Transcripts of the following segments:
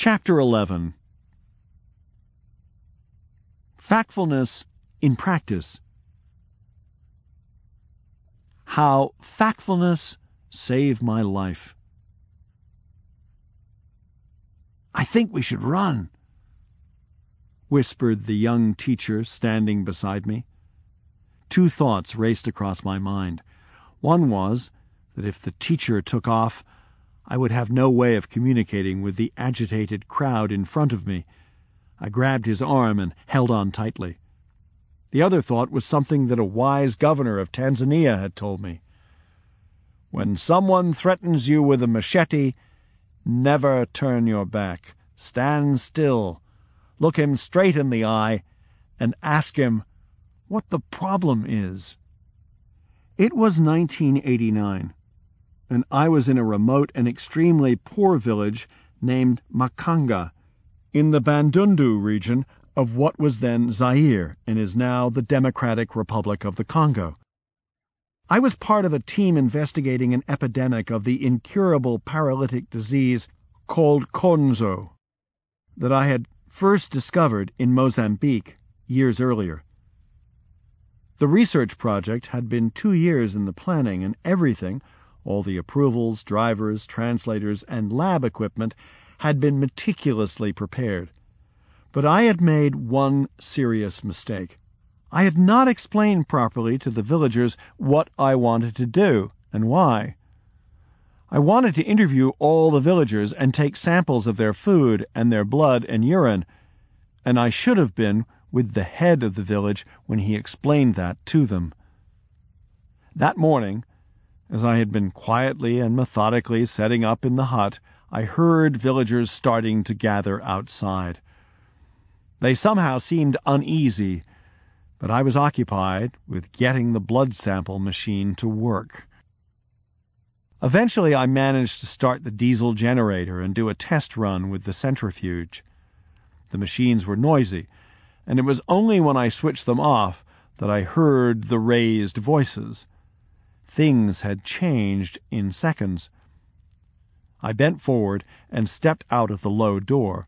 Chapter 11 Factfulness in Practice How Factfulness Saved My Life. I think we should run, whispered the young teacher standing beside me. Two thoughts raced across my mind. One was that if the teacher took off, I would have no way of communicating with the agitated crowd in front of me. I grabbed his arm and held on tightly. The other thought was something that a wise governor of Tanzania had told me. When someone threatens you with a machete, never turn your back. Stand still. Look him straight in the eye and ask him what the problem is. It was 1989 and I was in a remote and extremely poor village named Makanga in the Bandundu region of what was then Zaire and is now the Democratic Republic of the Congo. I was part of a team investigating an epidemic of the incurable paralytic disease called Konzo that I had first discovered in Mozambique years earlier. The research project had been two years in the planning, and everything all the approvals, drivers, translators, and lab equipment had been meticulously prepared. But I had made one serious mistake. I had not explained properly to the villagers what I wanted to do and why. I wanted to interview all the villagers and take samples of their food and their blood and urine, and I should have been with the head of the village when he explained that to them. That morning, as I had been quietly and methodically setting up in the hut, I heard villagers starting to gather outside. They somehow seemed uneasy, but I was occupied with getting the blood sample machine to work. Eventually, I managed to start the diesel generator and do a test run with the centrifuge. The machines were noisy, and it was only when I switched them off that I heard the raised voices. Things had changed in seconds. I bent forward and stepped out of the low door.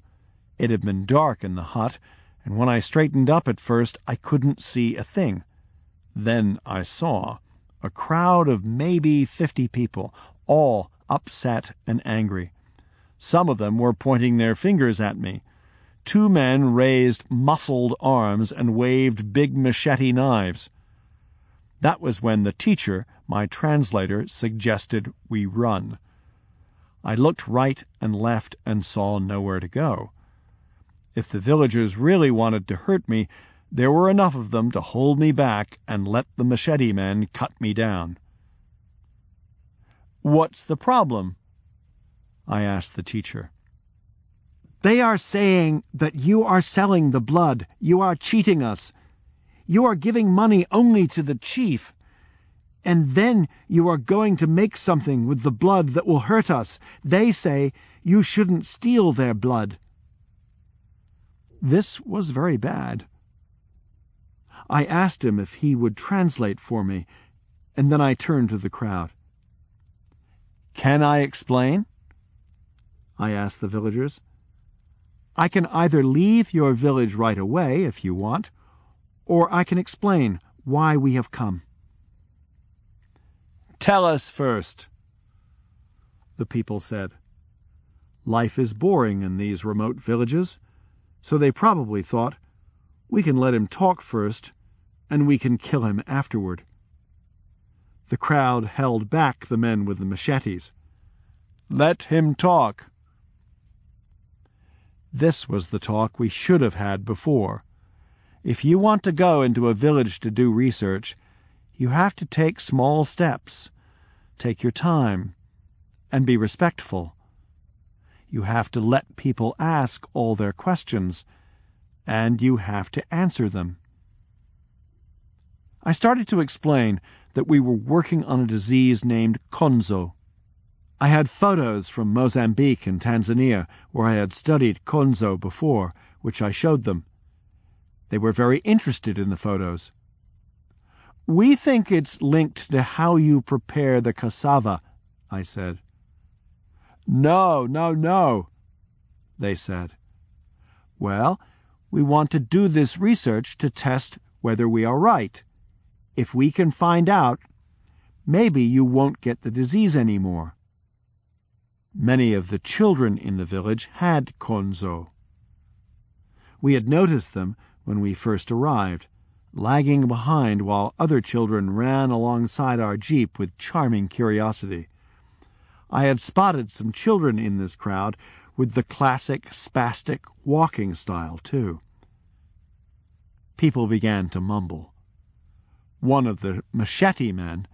It had been dark in the hut, and when I straightened up at first, I couldn't see a thing. Then I saw a crowd of maybe fifty people, all upset and angry. Some of them were pointing their fingers at me. Two men raised muscled arms and waved big machete knives. That was when the teacher, my translator, suggested we run. I looked right and left and saw nowhere to go. If the villagers really wanted to hurt me, there were enough of them to hold me back and let the machete men cut me down. What's the problem? I asked the teacher. They are saying that you are selling the blood. You are cheating us. You are giving money only to the chief. And then you are going to make something with the blood that will hurt us. They say you shouldn't steal their blood. This was very bad. I asked him if he would translate for me, and then I turned to the crowd. Can I explain? I asked the villagers. I can either leave your village right away if you want, or I can explain why we have come. Tell us first, the people said. Life is boring in these remote villages, so they probably thought, we can let him talk first, and we can kill him afterward. The crowd held back the men with the machetes. Let him talk. This was the talk we should have had before. If you want to go into a village to do research, you have to take small steps, take your time, and be respectful. You have to let people ask all their questions, and you have to answer them. I started to explain that we were working on a disease named Konzo. I had photos from Mozambique and Tanzania, where I had studied Konzo before, which I showed them. They were very interested in the photos. We think it's linked to how you prepare the cassava, I said. No, no, no, they said. Well, we want to do this research to test whether we are right. If we can find out, maybe you won't get the disease anymore. Many of the children in the village had konzo. We had noticed them when we first arrived, lagging behind while other children ran alongside our jeep with charming curiosity. I had spotted some children in this crowd with the classic spastic walking style, too. People began to mumble. One of the machete men,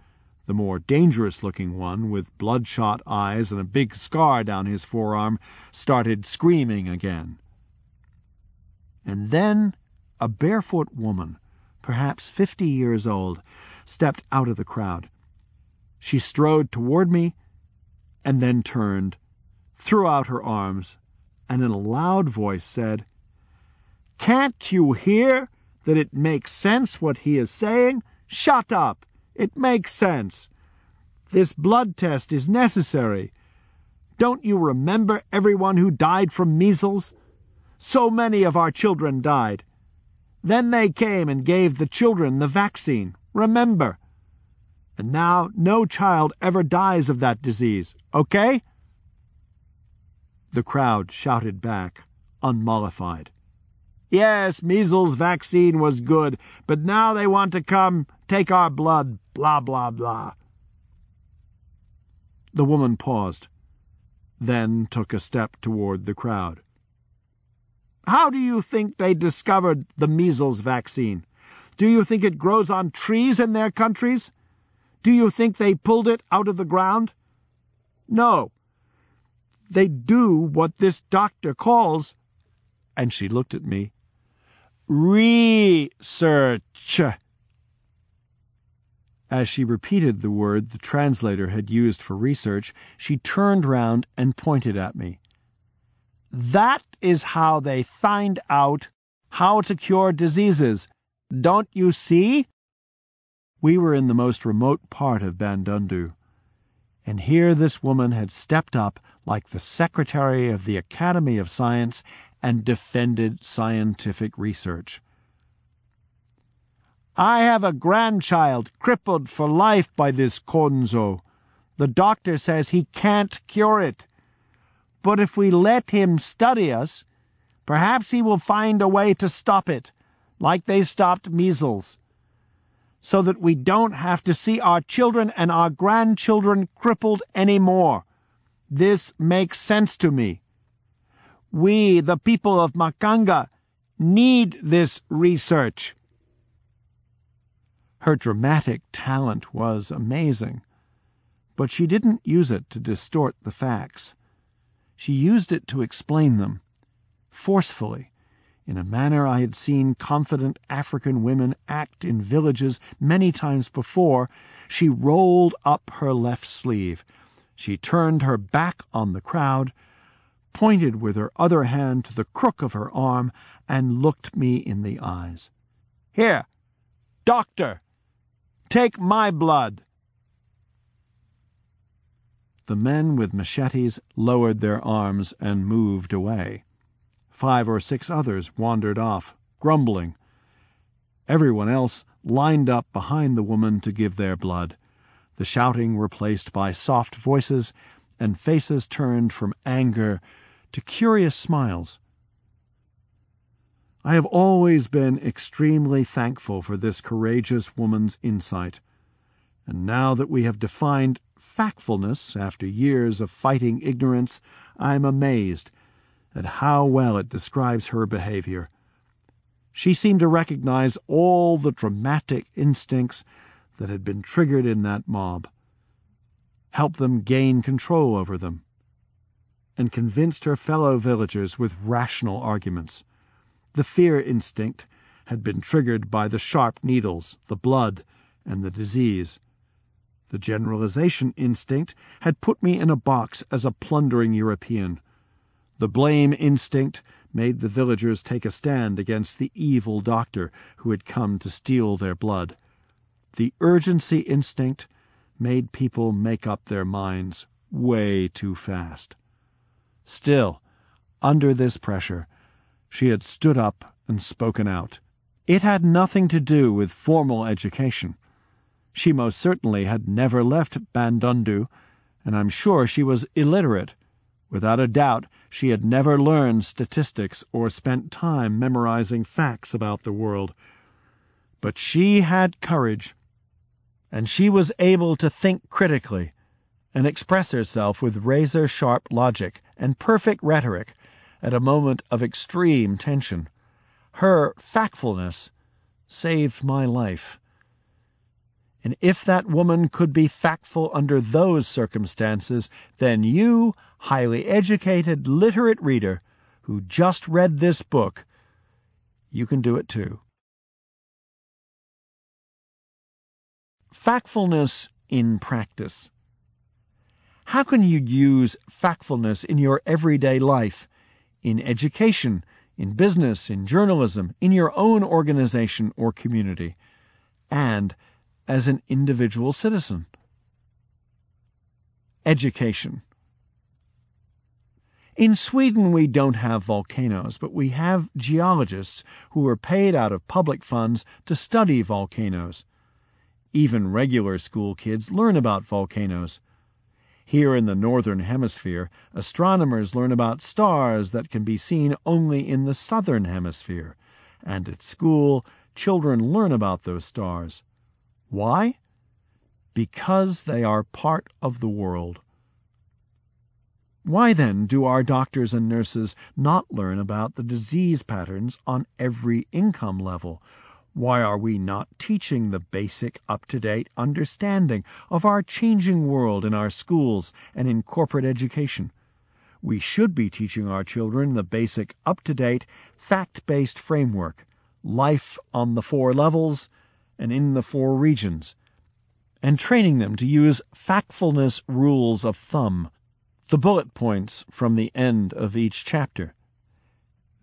the more dangerous looking one, with bloodshot eyes and a big scar down his forearm, started screaming again. And then a barefoot woman, perhaps fifty years old, stepped out of the crowd. She strode toward me and then turned, threw out her arms, and in a loud voice said, Can't you hear that it makes sense what he is saying? Shut up! It makes sense. This blood test is necessary. Don't you remember everyone who died from measles? So many of our children died. Then they came and gave the children the vaccine. Remember. And now no child ever dies of that disease, okay? The crowd shouted back, unmollified. Yes, measles vaccine was good, but now they want to come take our blood, blah, blah, blah. The woman paused, then took a step toward the crowd. How do you think they discovered the measles vaccine? Do you think it grows on trees in their countries? Do you think they pulled it out of the ground? No. They do what this doctor calls, and she looked at me, research. As she repeated the word the translator had used for research, she turned round and pointed at me. That is how they find out how to cure diseases. Don't you see? We were in the most remote part of Bandundu, and here this woman had stepped up like the secretary of the Academy of Science and defended scientific research. I have a grandchild crippled for life by this konzo. The doctor says he can't cure it. But if we let him study us, perhaps he will find a way to stop it, like they stopped measles so that we don't have to see our children and our grandchildren crippled any more. This makes sense to me. We, the people of Makanga, need this research. Her dramatic talent was amazing, but she didn't use it to distort the facts. She used it to explain them, forcefully, in a manner I had seen confident African women act in villages many times before, she rolled up her left sleeve. She turned her back on the crowd, pointed with her other hand to the crook of her arm, and looked me in the eyes. Here, doctor, take my blood. The men with machetes lowered their arms and moved away. Five or six others wandered off, grumbling. Everyone else lined up behind the woman to give their blood, the shouting replaced by soft voices and faces turned from anger to curious smiles. I have always been extremely thankful for this courageous woman's insight, and now that we have defined factfulness after years of fighting ignorance, I am amazed at how well it describes her behavior. She seemed to recognize all the dramatic instincts that had been triggered in that mob, helped them gain control over them, and convinced her fellow villagers with rational arguments. The fear instinct had been triggered by the sharp needles, the blood, and the disease. The generalization instinct had put me in a box as a plundering European. The blame instinct made the villagers take a stand against the evil doctor who had come to steal their blood. The urgency instinct made people make up their minds way too fast. Still, under this pressure, she had stood up and spoken out. It had nothing to do with formal education. She most certainly had never left Bandundu, and I'm sure she was illiterate. Without a doubt, she had never learned statistics or spent time memorizing facts about the world. But she had courage, and she was able to think critically and express herself with razor sharp logic and perfect rhetoric at a moment of extreme tension. Her factfulness saved my life. And if that woman could be factful under those circumstances, then you, highly educated, literate reader, who just read this book, you can do it too. Factfulness in practice. How can you use factfulness in your everyday life, in education, in business, in journalism, in your own organization or community, and as an individual citizen. Education. In Sweden, we don't have volcanoes, but we have geologists who are paid out of public funds to study volcanoes. Even regular school kids learn about volcanoes. Here in the Northern Hemisphere, astronomers learn about stars that can be seen only in the Southern Hemisphere, and at school, children learn about those stars. Why? Because they are part of the world. Why then do our doctors and nurses not learn about the disease patterns on every income level? Why are we not teaching the basic up to date understanding of our changing world in our schools and in corporate education? We should be teaching our children the basic up to date fact based framework life on the four levels, and in the four regions, and training them to use factfulness rules of thumb, the bullet points from the end of each chapter.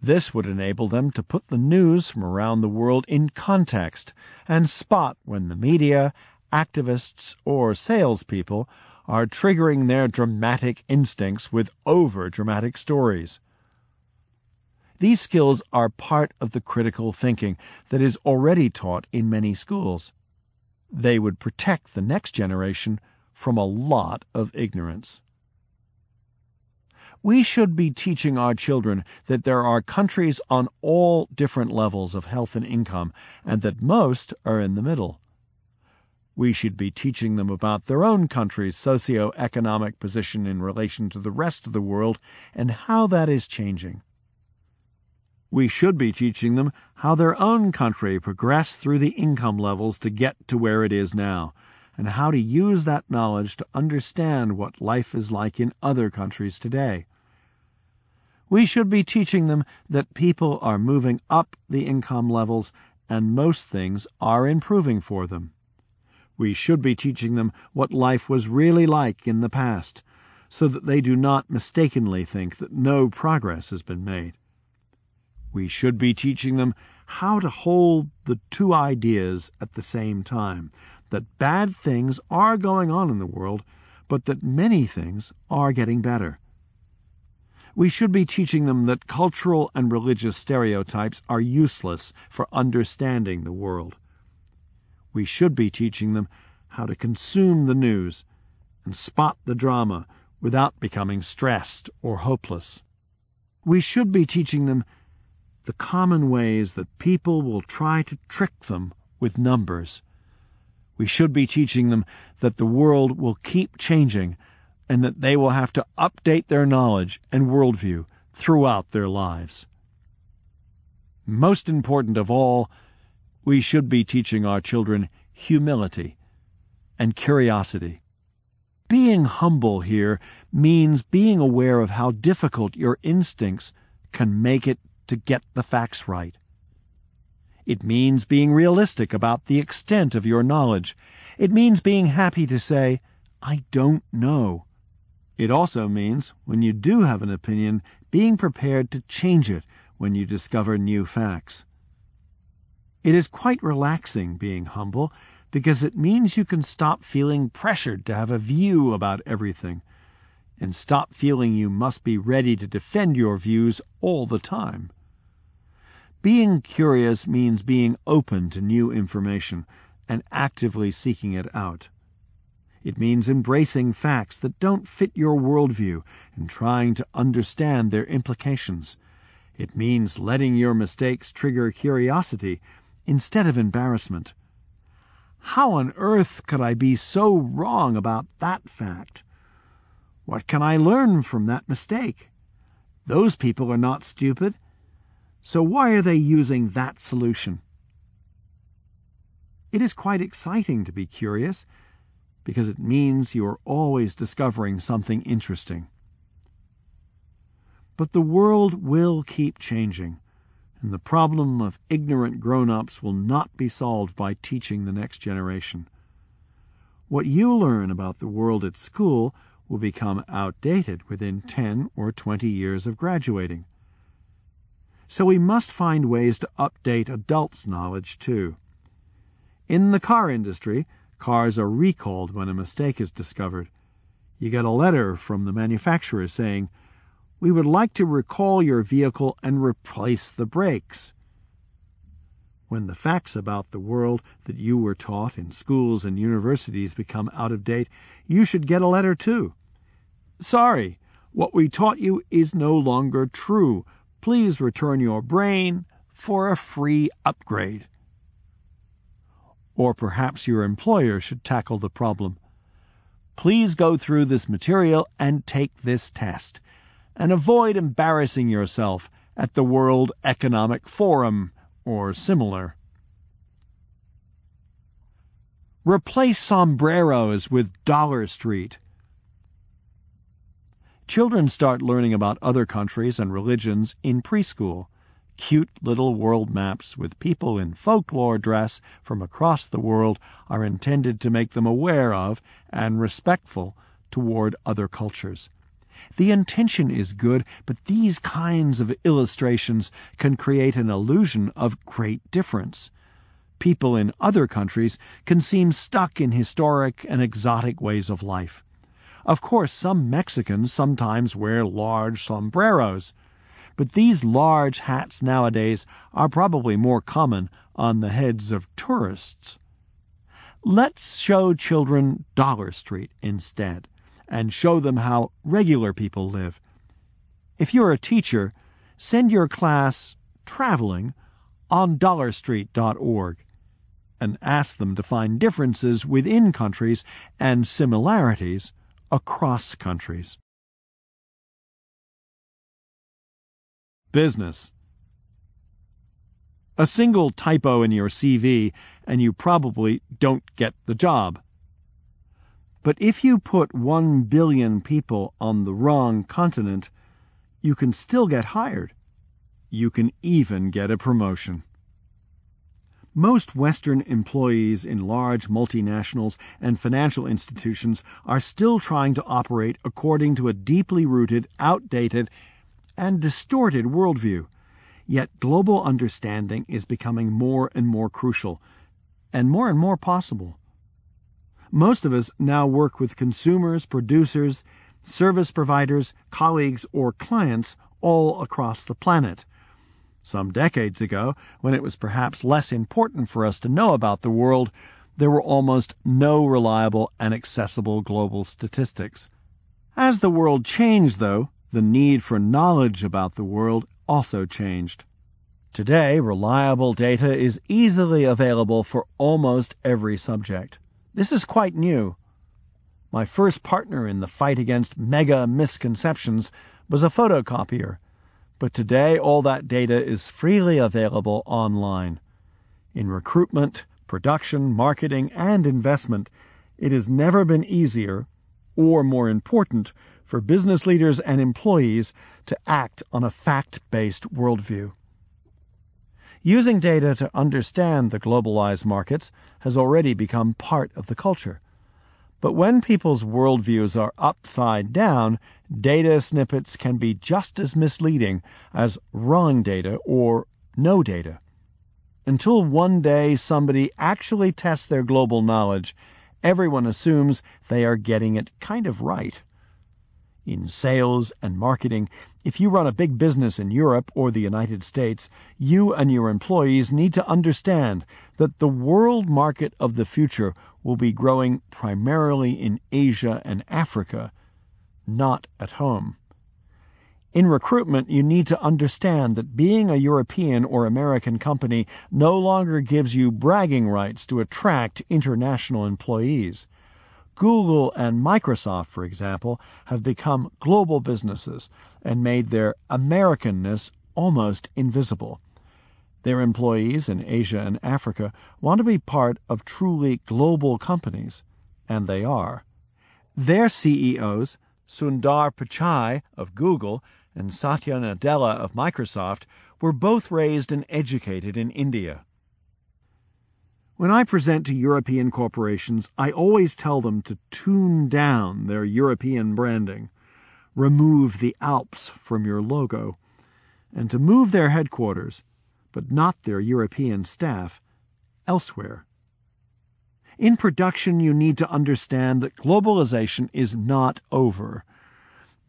This would enable them to put the news from around the world in context and spot when the media, activists, or salespeople are triggering their dramatic instincts with over dramatic stories. These skills are part of the critical thinking that is already taught in many schools. They would protect the next generation from a lot of ignorance. We should be teaching our children that there are countries on all different levels of health and income, and that most are in the middle. We should be teaching them about their own country's socio-economic position in relation to the rest of the world and how that is changing. We should be teaching them how their own country progressed through the income levels to get to where it is now, and how to use that knowledge to understand what life is like in other countries today. We should be teaching them that people are moving up the income levels and most things are improving for them. We should be teaching them what life was really like in the past, so that they do not mistakenly think that no progress has been made. We should be teaching them how to hold the two ideas at the same time that bad things are going on in the world, but that many things are getting better. We should be teaching them that cultural and religious stereotypes are useless for understanding the world. We should be teaching them how to consume the news and spot the drama without becoming stressed or hopeless. We should be teaching them the common ways that people will try to trick them with numbers. We should be teaching them that the world will keep changing and that they will have to update their knowledge and worldview throughout their lives. Most important of all, we should be teaching our children humility and curiosity. Being humble here means being aware of how difficult your instincts can make it to get the facts right. It means being realistic about the extent of your knowledge. It means being happy to say, I don't know. It also means, when you do have an opinion, being prepared to change it when you discover new facts. It is quite relaxing being humble because it means you can stop feeling pressured to have a view about everything. and stop feeling you must be ready to defend your views all the time. Being curious means being open to new information and actively seeking it out. It means embracing facts that don't fit your worldview and trying to understand their implications. It means letting your mistakes trigger curiosity instead of embarrassment. How on earth could I be so wrong about that fact? What can I learn from that mistake? Those people are not stupid. So why are they using that solution? It is quite exciting to be curious because it means you are always discovering something interesting. But the world will keep changing, and the problem of ignorant grown ups will not be solved by teaching the next generation. What you learn about the world at school will become outdated within 10 or 20 years of graduating. So we must find ways to update adults' knowledge too. In the car industry, Cars are recalled when a mistake is discovered. You get a letter from the manufacturer saying, We would like to recall your vehicle and replace the brakes. When the facts about the world that you were taught in schools and universities become out of date, you should get a letter too. Sorry, what we taught you is no longer true. Please return your brain for a free upgrade. Or perhaps your employer should tackle the problem. Please go through this material and take this test, and avoid embarrassing yourself at the World Economic Forum or similar. Replace sombreros with Dollar Street. Children start learning about other countries and religions in preschool cute little world maps with people in folklore dress from across the world are intended to make them aware of and respectful toward other cultures. The intention is good, but these kinds of illustrations can create an illusion of great difference. People in other countries can seem stuck in historic and exotic ways of life. Of course, some Mexicans sometimes wear large sombreros but these large hats nowadays are probably more common on the heads of tourists. Let's show children Dollar Street instead, and show them how regular people live. If you're a teacher, send your class traveling on dollarstreet.org and ask them to find differences within countries and similarities across countries. business. A single typo in your CV, and you probably don't get the job. But if you put one billion people on the wrong continent, you can still get hired. You can even get a promotion. Most Western employees in large multinationals and financial institutions are still trying to operate according to a deeply rooted, outdated, and distorted worldview. Yet global understanding is becoming more and more crucial, and more and more possible. Most of us now work with consumers, producers, service providers, colleagues, or clients all across the planet. Some decades ago, when it was perhaps less important for us to know about the world, there were almost no reliable and accessible global statistics. As the world changed, though, the need for knowledge about the world also changed. Today, reliable data is easily available for almost every subject. This is quite new. My first partner in the fight against mega misconceptions was a photocopier, but today all that data is freely available online. In recruitment, production, marketing, and investment, it has never been easier, or more important, for business leaders and employees to act on a fact based worldview. Using data to understand the globalized markets has already become part of the culture. But when people's worldviews are upside down, data snippets can be just as misleading as wrong data or no data. Until one day somebody actually tests their global knowledge, everyone assumes they are getting it kind of right. In sales and marketing, if you run a big business in Europe or the United States, you and your employees need to understand that the world market of the future will be growing primarily in Asia and Africa, not at home. In recruitment, you need to understand that being a European or American company no longer gives you bragging rights to attract international employees. Google and Microsoft, for example, have become global businesses and made their Americanness almost invisible. Their employees in Asia and Africa want to be part of truly global companies, and they are. Their CEOs, Sundar Pichai of Google and Satya Nadella of Microsoft, were both raised and educated in India. When I present to European corporations, I always tell them to tune down their European branding, remove the Alps from your logo, and to move their headquarters, but not their European staff, elsewhere. In production, you need to understand that globalization is not over.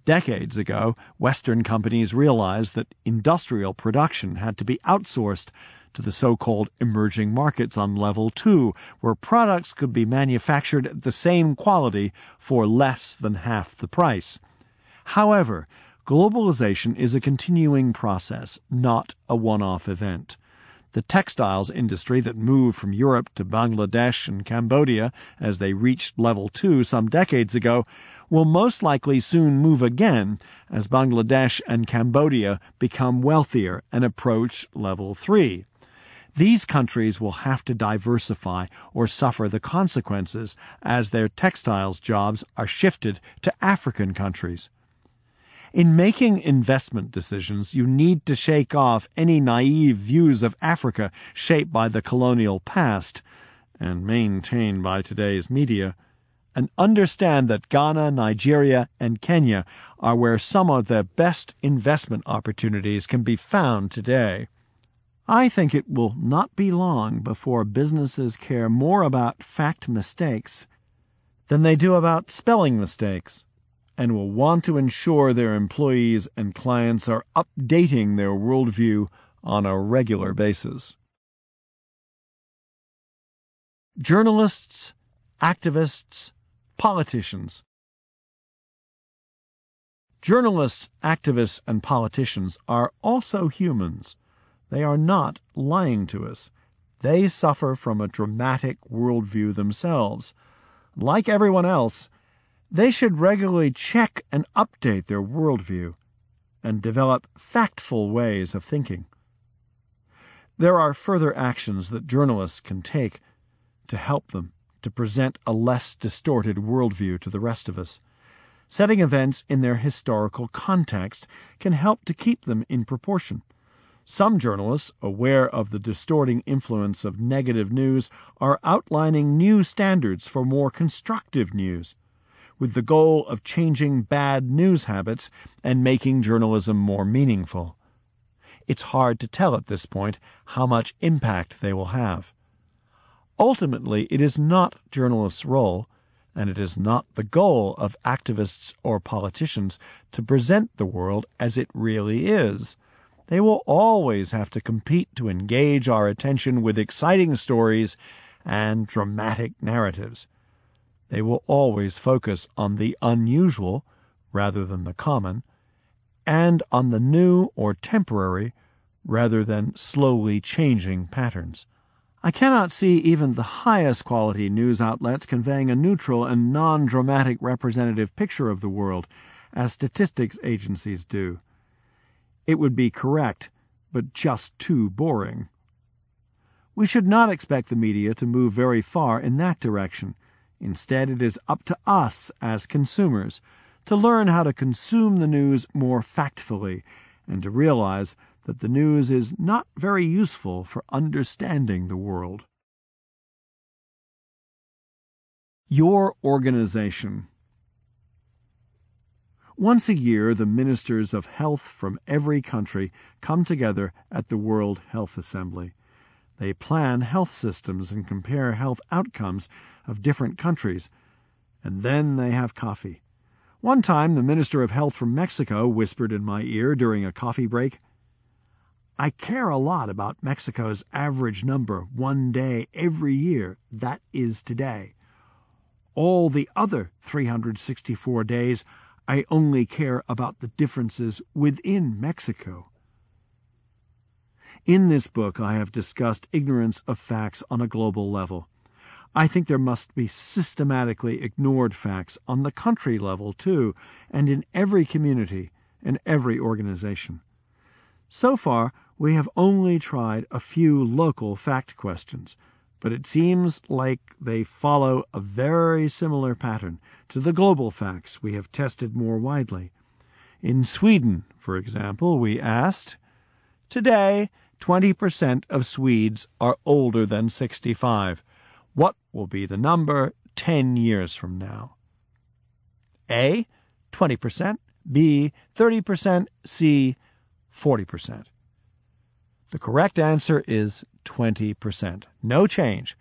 Decades ago, Western companies realized that industrial production had to be outsourced to the so-called emerging markets on level 2, where products could be manufactured at the same quality for less than half the price. However, globalization is a continuing process, not a one-off event. The textiles industry that moved from Europe to Bangladesh and Cambodia as they reached level 2 some decades ago will most likely soon move again as Bangladesh and Cambodia become wealthier and approach level 3. These countries will have to diversify or suffer the consequences as their textiles jobs are shifted to African countries. In making investment decisions, you need to shake off any naive views of Africa shaped by the colonial past and maintained by today's media, and understand that Ghana, Nigeria, and Kenya are where some of the best investment opportunities can be found today. I think it will not be long before businesses care more about fact mistakes than they do about spelling mistakes and will want to ensure their employees and clients are updating their worldview on a regular basis. Journalists, activists, politicians. Journalists, activists, and politicians are also humans they are not lying to us. They suffer from a dramatic worldview themselves. Like everyone else, they should regularly check and update their worldview and develop factful ways of thinking. There are further actions that journalists can take to help them to present a less distorted worldview to the rest of us. Setting events in their historical context can help to keep them in proportion. Some journalists, aware of the distorting influence of negative news, are outlining new standards for more constructive news, with the goal of changing bad news habits and making journalism more meaningful. It's hard to tell at this point how much impact they will have. Ultimately, it is not journalists' role, and it is not the goal of activists or politicians to present the world as it really is they will always have to compete to engage our attention with exciting stories and dramatic narratives. They will always focus on the unusual rather than the common, and on the new or temporary rather than slowly changing patterns. I cannot see even the highest quality news outlets conveying a neutral and non dramatic representative picture of the world, as statistics agencies do. It would be correct, but just too boring. We should not expect the media to move very far in that direction. Instead, it is up to us as consumers to learn how to consume the news more factfully and to realize that the news is not very useful for understanding the world. Your organization. Once a year, the ministers of health from every country come together at the World Health Assembly. They plan health systems and compare health outcomes of different countries, and then they have coffee. One time, the Minister of Health from Mexico whispered in my ear during a coffee break, I care a lot about Mexico's average number one day every year. That is today. All the other 364 days, I only care about the differences within Mexico. In this book, I have discussed ignorance of facts on a global level. I think there must be systematically ignored facts on the country level, too, and in every community and every organization. So far, we have only tried a few local fact questions, but it seems like they follow a very similar pattern to the global facts we have tested more widely. In Sweden, for example, we asked, Today, 20% of Swedes are older than 65. What will be the number 10 years from now? A. 20%, B. 30%, C. 40%. The correct answer is 20%. No change.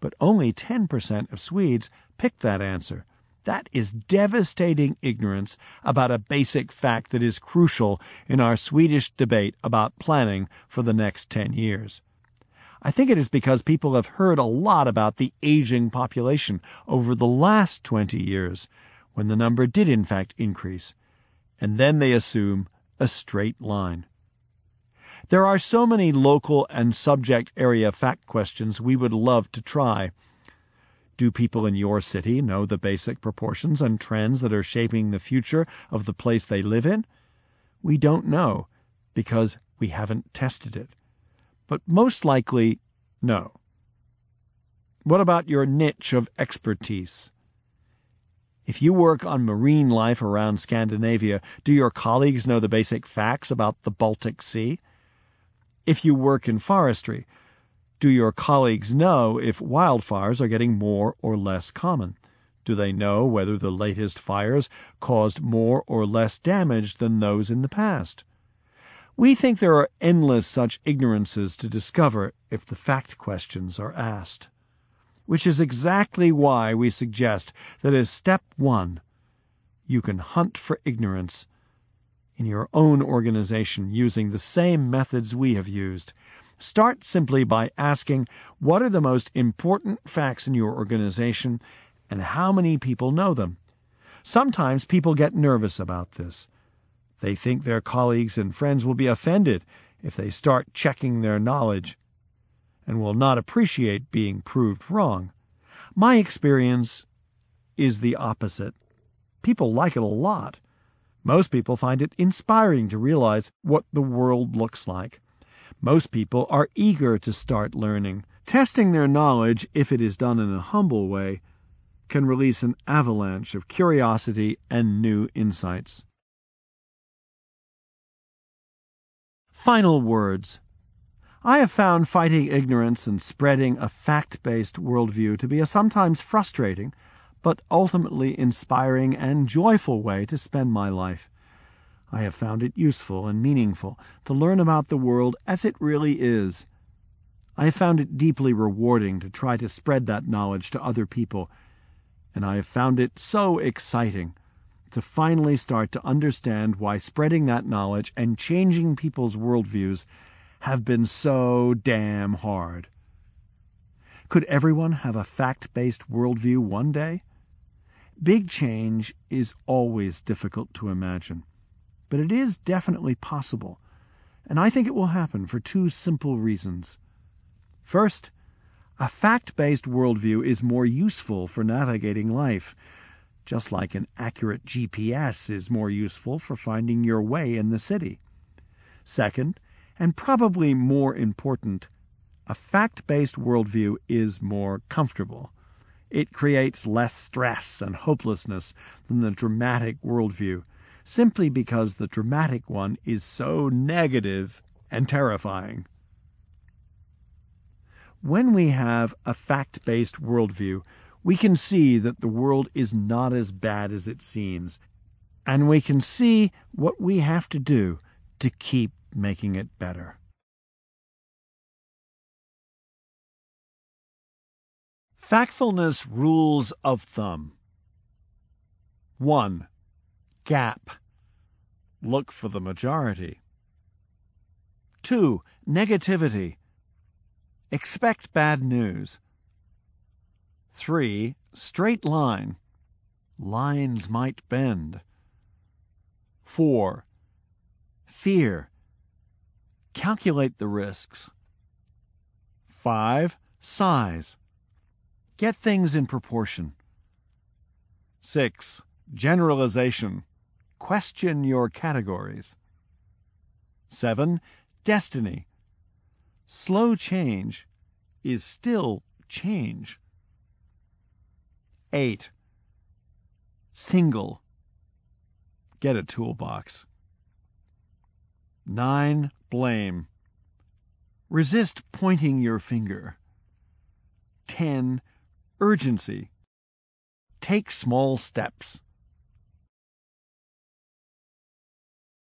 But only 10% of Swedes picked that answer. That is devastating ignorance about a basic fact that is crucial in our Swedish debate about planning for the next 10 years. I think it is because people have heard a lot about the aging population over the last 20 years, when the number did in fact increase, and then they assume a straight line. There are so many local and subject area fact questions we would love to try. Do people in your city know the basic proportions and trends that are shaping the future of the place they live in? We don't know because we haven't tested it. But most likely, no. What about your niche of expertise? If you work on marine life around Scandinavia, do your colleagues know the basic facts about the Baltic Sea? If you work in forestry, do your colleagues know if wildfires are getting more or less common? Do they know whether the latest fires caused more or less damage than those in the past? We think there are endless such ignorances to discover if the fact questions are asked. Which is exactly why we suggest that as step one, you can hunt for ignorance in your own organization using the same methods we have used Start simply by asking what are the most important facts in your organization and how many people know them. Sometimes people get nervous about this. They think their colleagues and friends will be offended if they start checking their knowledge and will not appreciate being proved wrong. My experience is the opposite. People like it a lot. Most people find it inspiring to realize what the world looks like. Most people are eager to start learning. Testing their knowledge, if it is done in a humble way, can release an avalanche of curiosity and new insights. Final words. I have found fighting ignorance and spreading a fact based worldview to be a sometimes frustrating, but ultimately inspiring and joyful way to spend my life. I have found it useful and meaningful to learn about the world as it really is. I have found it deeply rewarding to try to spread that knowledge to other people, and I have found it so exciting to finally start to understand why spreading that knowledge and changing people's worldviews have been so damn hard. Could everyone have a fact based worldview one day? Big change is always difficult to imagine but it is definitely possible, and I think it will happen for two simple reasons. First, a fact based worldview is more useful for navigating life, just like an accurate GPS is more useful for finding your way in the city. Second, and probably more important, a fact based worldview is more comfortable. It creates less stress and hopelessness than the dramatic worldview simply because the dramatic one is so negative and terrifying. When we have a fact based worldview, we can see that the world is not as bad as it seems, and we can see what we have to do to keep making it better. Factfulness Rules of Thumb 1. Gap. Look for the majority. 2. Negativity. Expect bad news. 3. Straight line. Lines might bend. 4. Fear. Calculate the risks. 5. Size. Get things in proportion. 6. Generalization. Question your categories. 7. Destiny. Slow change is still change. 8. Single. Get a toolbox. 9. Blame. Resist pointing your finger. 10. Urgency. Take small steps.